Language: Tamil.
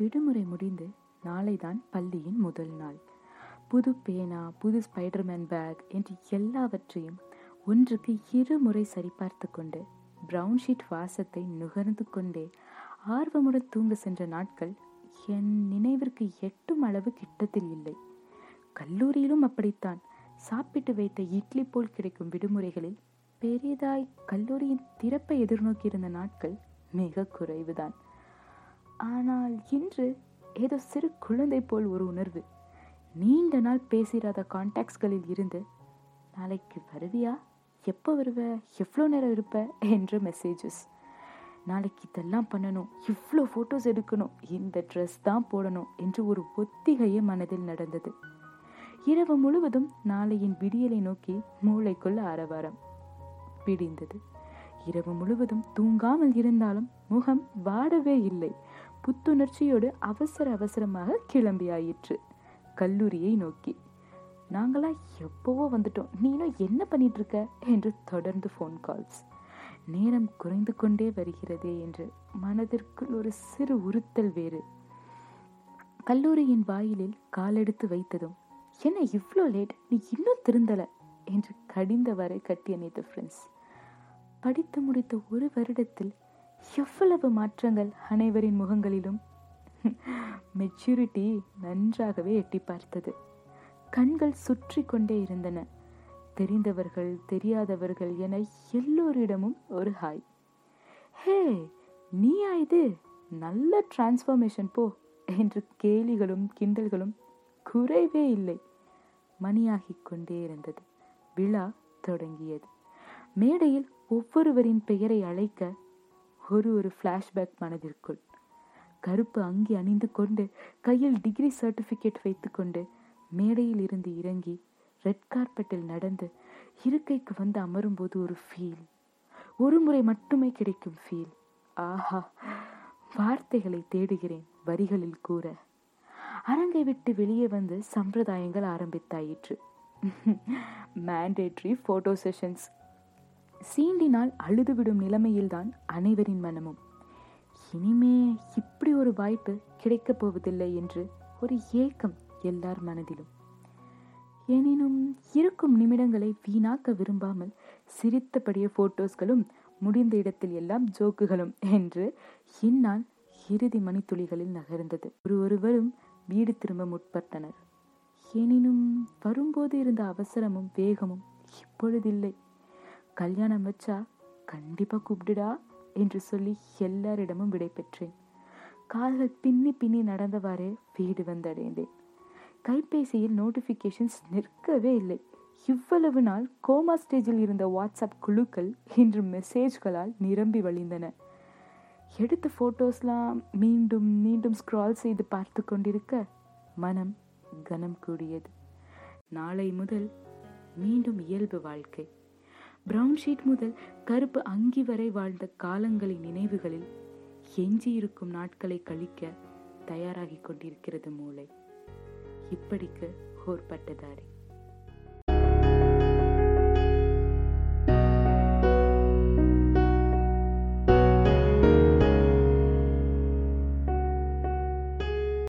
விடுமுறை முடிந்து நாளைதான் பள்ளியின் முதல் நாள். புது பேனா புது ஸ்பைடர்மேன் பேக் என்று எல்லாவற்றையும் ஒன்றுக்கு இரு முறை சரிபார்த்து கொண்டு பிரவுன் ஷீட் வாசத்தை நுகர்ந்து கொண்டே ஆர்வமுடன் தூங்க சென்ற நாட்கள் என் நினைவிற்கு எட்டும் அளவு கிட்டத்தில் இல்லை. கல்லூரியிலும் அப்படித்தான். சாப்பிட்டு வைத்த இட்லி போல் கிடைக்கும் விடுமுறைகளில் பெரிதாய் கல்லூரியின் திறப்பை எதிர்நோக்கியிருந்த நாட்கள் மிக குறைவுதான். ஆனால் இன்று ஏதோ சிறு குழந்தை போல் ஒரு உணர்வு. நீண்ட நாள் பேசிராத கான்டாக்ட்ஸ்களில் இருந்து நாளைக்கு வருவியா? எப்போ வருவ? எவ்வளோ நேரம் இருப்ப? என்ற மெசேஜஸ் நாளைக்கு இதெல்லாம் பண்ணணும். இவ்வளோ ஃபோட்டோஸ் எடுக்கணும். இந்த ட்ரெஸ் தான் போடணும். என்று ஒரு ஒத்திகையே மனதில் நடந்தது. இரவு முழுவதும் நாளையின் விடியலை நோக்கி மூளைக்குள்ள ஆரவாரம் பிடிந்தது. இரவு முழுவதும் தூங்காமல் இருந்தாலும் முகம் வாடவே இல்லை. புத்துணர்ச்சியோடு அவசர அவசரமாக கிளம்பியாயிற்று. கல்லூரியை நோக்கி நாங்களா எப்போவோ வந்துட்டோம். நீனும் என்ன பண்ணிட்டு இருக்க என்று தொடர்ந்து ஃபோன் கால்ஸ் நேரம் குறைந்து கொண்டே வருகிறதே என்று மனதிற்குள் ஒரு சிறு உறுத்தல் வேறு. கல்லூரியின் வாயிலில் காலெடுத்து வைத்ததும் என்ன இவ்வளோ லேட் நீ இன்னும் திருந்தல? என்று கடிந்தவரை கட்டி அணைத்த ஃப்ரெண்ட்ஸ் படித்து முடித்த ஒரு வருடத்தில் எவ்வளவு மாற்றங்கள் அனைவரின் முகங்களிலும். மெச்சூரிட்டி நன்றாகவே எட்டி பார்த்தது. கண்கள் சுற்றி கொண்டே இருந்தன. தெரிந்தவர்கள் தெரியாதவர்கள் என எல்லோரிடமும் ஒரு ஹாய் ஹே நீயா இது? நல்ல டிரான்ஸ்ஃபர்மேஷன் போ என்று கேலிகளும் கிண்டல்களும் குறைவே இல்லை. மணியாகிக் கொண்டே இருந்தது. விழா தொடங்கியது. மேடையில் ஒவ்வொருவரின் பெயரை அழைக்க ஒரு ஒரு ஃப்ளாஷ்பேக் மனதிற்குள். கருப்பு அங்கி அணிந்து கொண்டு கையில் டிகிரி சர்டிஃபிகேட் வைத்துக்கொண்டு மேடையில் இருந்து இறங்கி ரெட் கார்பெட்டில் நடந்து இருக்கைக்கு வந்து அமரும்போது ஒரு ஃபீல் ஒரு முறை மட்டுமே கிடைக்கும் ஃபீல் ஆஹா வார்த்தைகளை தேடுகிறேன் வரிகளில் கூற. அரங்கை விட்டு வெளியே வந்து சம்பிரதாயங்கள் ஆரம்பித்தாயிற்று. மேண்டேட்ரி ஃபோட்டோ செஷன்ஸ் சீண்டினால் அழுதுவிடும் நிலைமையில்தான் அனைவரின் மனமும். இனிமே இப்படி ஒரு வாய்ப்பு கிடைக்கப் போவதில்லை என்று ஒரு ஏக்கம் எல்லார் மனதிலும். எனினும் இருக்கும் நிமிடங்களை வீணாக்க விரும்பாமல் சிரித்தபடிய போட்டோஸ்களும் முடிந்த இடத்தில் எல்லாம் ஜோக்குகளும் என்று இந்நாள் இறுதி மணித்துளிகளில் நகர்ந்தது. ஒரு ஒருவரும் வீடு திரும்ப முற்பட்டனர். எனினும் வரும்போது இருந்த அவசரமும் வேகமும் இப்பொழுதில்லை. கல்யாணம் வச்சா கண்டிப்பாக கூப்பிடுடா என்று சொல்லி எல்லாரிடமும் விடை பெற்றேன். கால்கள் பின்னி பின்னி நடந்தவாறே வீடு வந்தடைந்தேன். கைபேசியில் நோட்டிஃபிகேஷன்ஸ் நிற்கவே இல்லை. இவ்வளவு நாள் கோமா ஸ்டேஜில் இருந்த வாட்ஸ்அப் குழுக்கள் இன்று மெசேஜ்களால் நிரம்பி வழிந்தன. எடுத்த ஃபோட்டோஸ்லாம் மீண்டும் மீண்டும் ஸ்க்ரால் செய்து பார்த்து கொண்டிருக்க மனம் கனம் கூடியது. நாளை முதல் மீண்டும் இயல்பு வாழ்க்கை. பிரவுன் ஷீட் முதல் கருப்பு அங்கி வரை வாழ்ந்த காலங்களின் நினைவுகளில் எஞ்சியிருக்கும் நாட்களை கழிக்க தயாராகிக் கொண்டிருக்கிறது மூளை. இப்படிக்கு ஹோர்பட்டதாரி